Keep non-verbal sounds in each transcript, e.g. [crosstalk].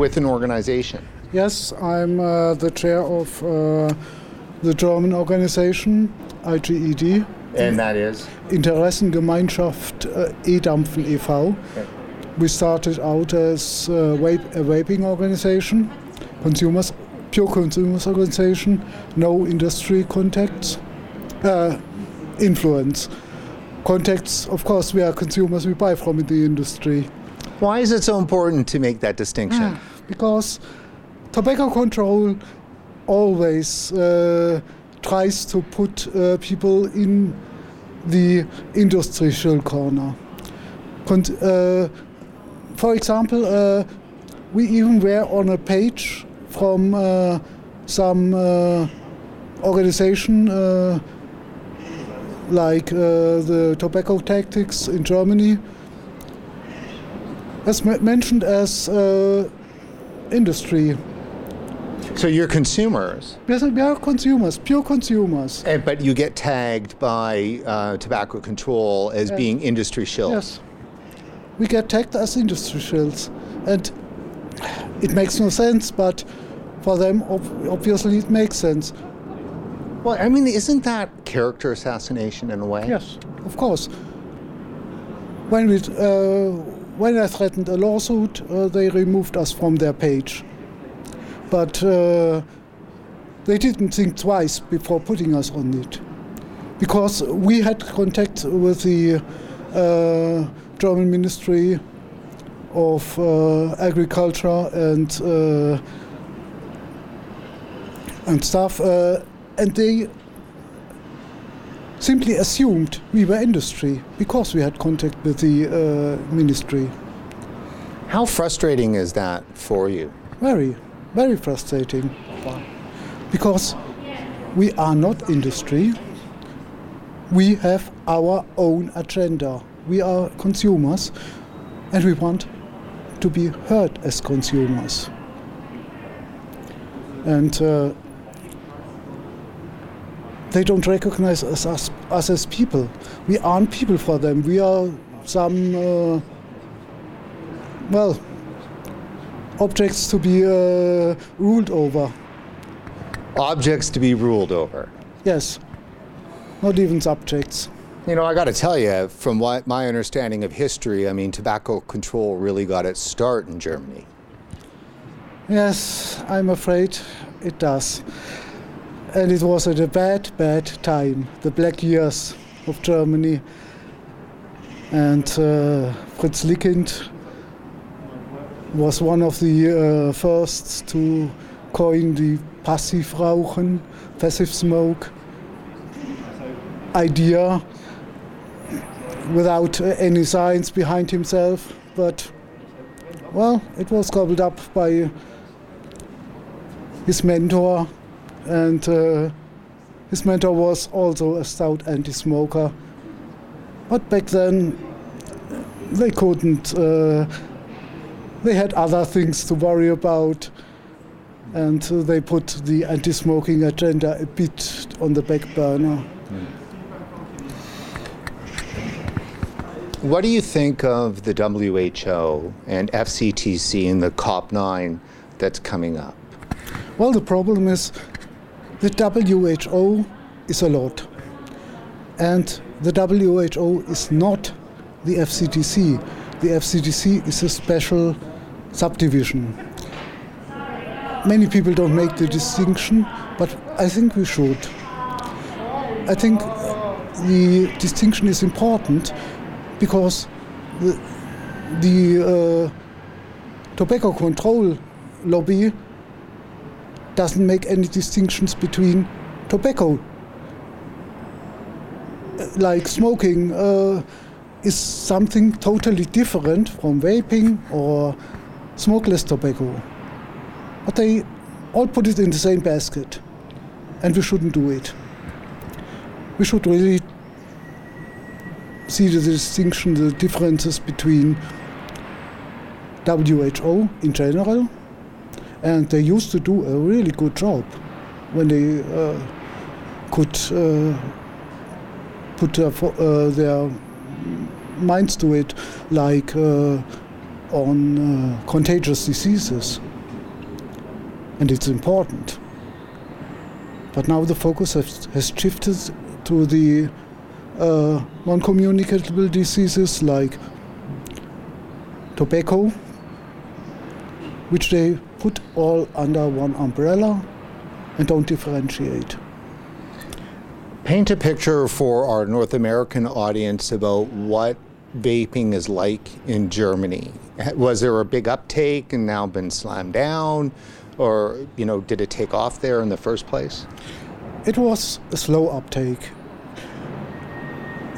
with an organization. Yes, I'm uh, the chair of uh, the German organization IGED. And that is? Interessengemeinschaft uh, E-Dampfen e.V. Okay. We started out as uh, vape, a vaping organization, consumers, pure consumers organization, no industry contacts, uh, influence. Contacts, of course, we are consumers, we buy from the industry. Why is it so important to make that distinction? because tobacco control always uh, tries to put uh, people in the industrial corner. Uh, for example, uh, we even were on a page from uh, some uh, organization like the Tobacco Tactics in Germany, as mentioned as uh, industry. So you're consumers, Yes, we are consumers, pure consumers. eh, but you get tagged by uh, tobacco control as Yes. being industry shills. Yes. We get tagged as industry shills. And it makes no sense, but for them, ob- obviously, it makes sense. Well, I mean, isn't that character assassination in a way? Yes, of course. When, we, uh, when I threatened a lawsuit, uh, they removed us from their page. But uh, they didn't think twice before putting us on it. Because we had contact with the uh, German Ministry of uh, Agriculture and, uh, and stuff, uh, and they simply assumed we were industry because we had contact with the uh, ministry. How frustrating is that for you? Very, very frustrating. Because we are not industry. We have our own agenda. We are consumers and we want to be heard as consumers. And uh, they don't recognize us, us, us as people. We aren't people for them. We are some, uh, well, objects to be uh, ruled over. Objects to be ruled over. Yes, not even subjects. You know, I got to tell you, from what my understanding of history, I mean, tobacco control really got its start in Germany. Yes, I'm afraid it does. And it was at a bad, bad time, the black years of Germany. And uh, Fritz Lickint was one of the uh, first to coin the passive Rauchen, passive smoke idea without uh, any science behind himself. But, well, it was gobbled up by his mentor, and uh, his mentor was also a stout anti-smoker. But back then, they couldn't. Uh, they had other things to worry about, and uh, they put the anti-smoking agenda a bit on the back burner. What do you think of the WHO and FCTC and the COP9 that's coming up? Well, the problem is the WHO is a lot, and the WHO is not the FCTC. The FCTC is a special subdivision. Many people don't make the distinction, but I think we should. I think the distinction is important because the, the uh, tobacco control lobby doesn't make any distinctions between tobacco. Uh, Like smoking uh, is something totally different from vaping or smokeless tobacco. But they all put it in the same basket, and we shouldn't do it. We should really see the distinction, the differences between WHO in general and they used to do a really good job when they uh, could uh, put their, uh, their minds to it, like uh, on uh, contagious diseases. and it's important. But now the focus has, has shifted to the uh, non communicable diseases like tobacco, which they put all under one umbrella and don't differentiate. Paint a picture for our North American audience about what vaping is like in Germany. Was there a big uptake and now been slammed down? Or, you know, did it take off there in the first place? It was a slow uptake.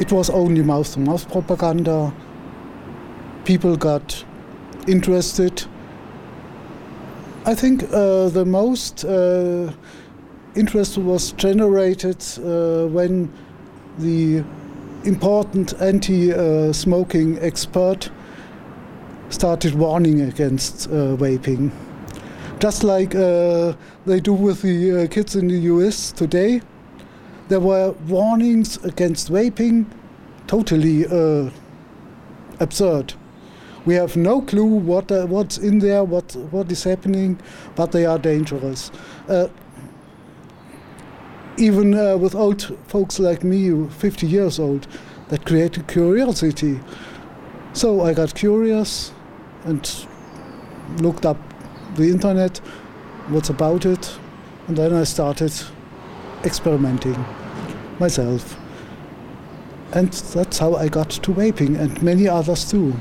It was only mouth to mouth propaganda. People got interested. I think uh, the most uh, interest was generated uh, when the important anti smoking expert started warning against uh, vaping. Just like uh, they do with the uh, kids in the US today, there were warnings against vaping, totally absurd. We have no clue what uh, what's in there, what what is happening, but they are dangerous. Uh, even uh, with old folks like me, 50 years old, that created curiosity. So I got curious and looked up the internet, what's about it, and then I started experimenting myself. And that's how I got to vaping, and many others too.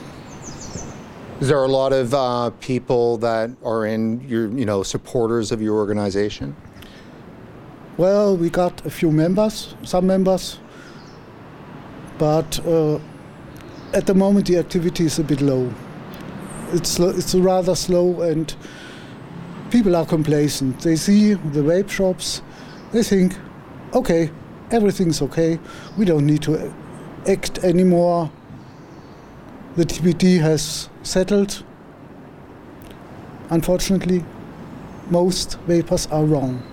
Is there a lot of uh, people that are in your, you know, supporters of your organization? Well, we got a few members, some members, but uh, at the moment the activity is a bit low. It's it's rather slow, and people are complacent. They see the vape shops, they think, okay, everything's okay. We don't need to act anymore. The TPD has settled. Unfortunately, most vapers are wrong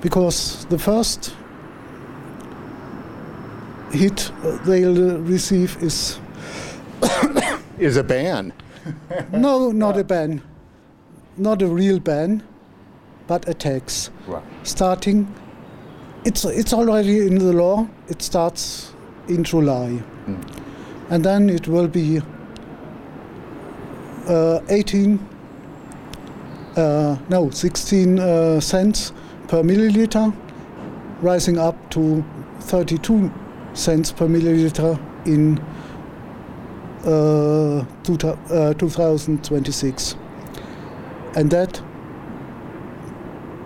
because the first hit they'll receive is [coughs] is a ban. [laughs] no, not a ban, not a real ban, but a tax. Right. Starting, it's it's already in the law. It starts in July, mm. And then it will be uh, 18, uh, no, 16 uh, cents per milliliter, rising up to 32 cents per milliliter in uh, two, uh, 2026. And that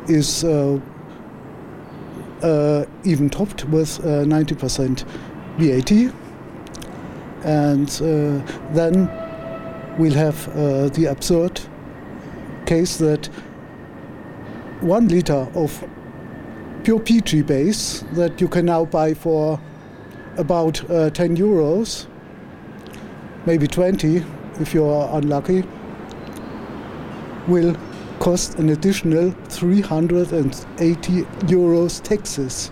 is uh, even topped with 90% uh, VAT. And uh, then we'll have the absurd case that one liter of pure Petri base that you can now buy for about uh, 10 euros, maybe 20 if you are unlucky, will cost an additional 380 euros taxes.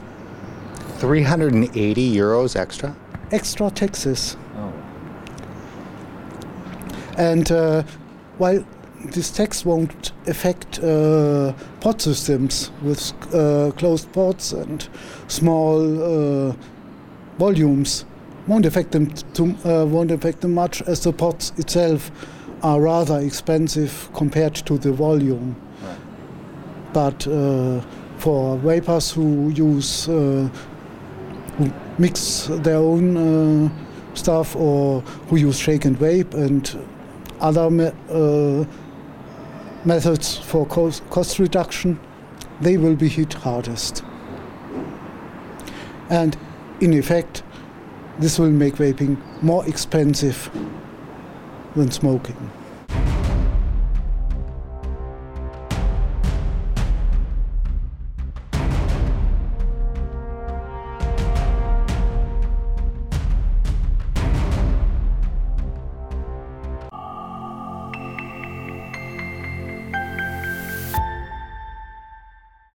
380 euros extra? Extra taxes. And uh, while this tax won't affect uh, pod systems with uh, closed pods and small uh, volumes. Won't affect them too, uh, won't affect them much as the pods itself are rather expensive compared to the volume. Right. But uh, for vapers who use uh, who mix their own stuff or who use shake and vape and other uh, methods for cost, cost reduction, they will be hit hardest. And in effect, this will make vaping more expensive than smoking.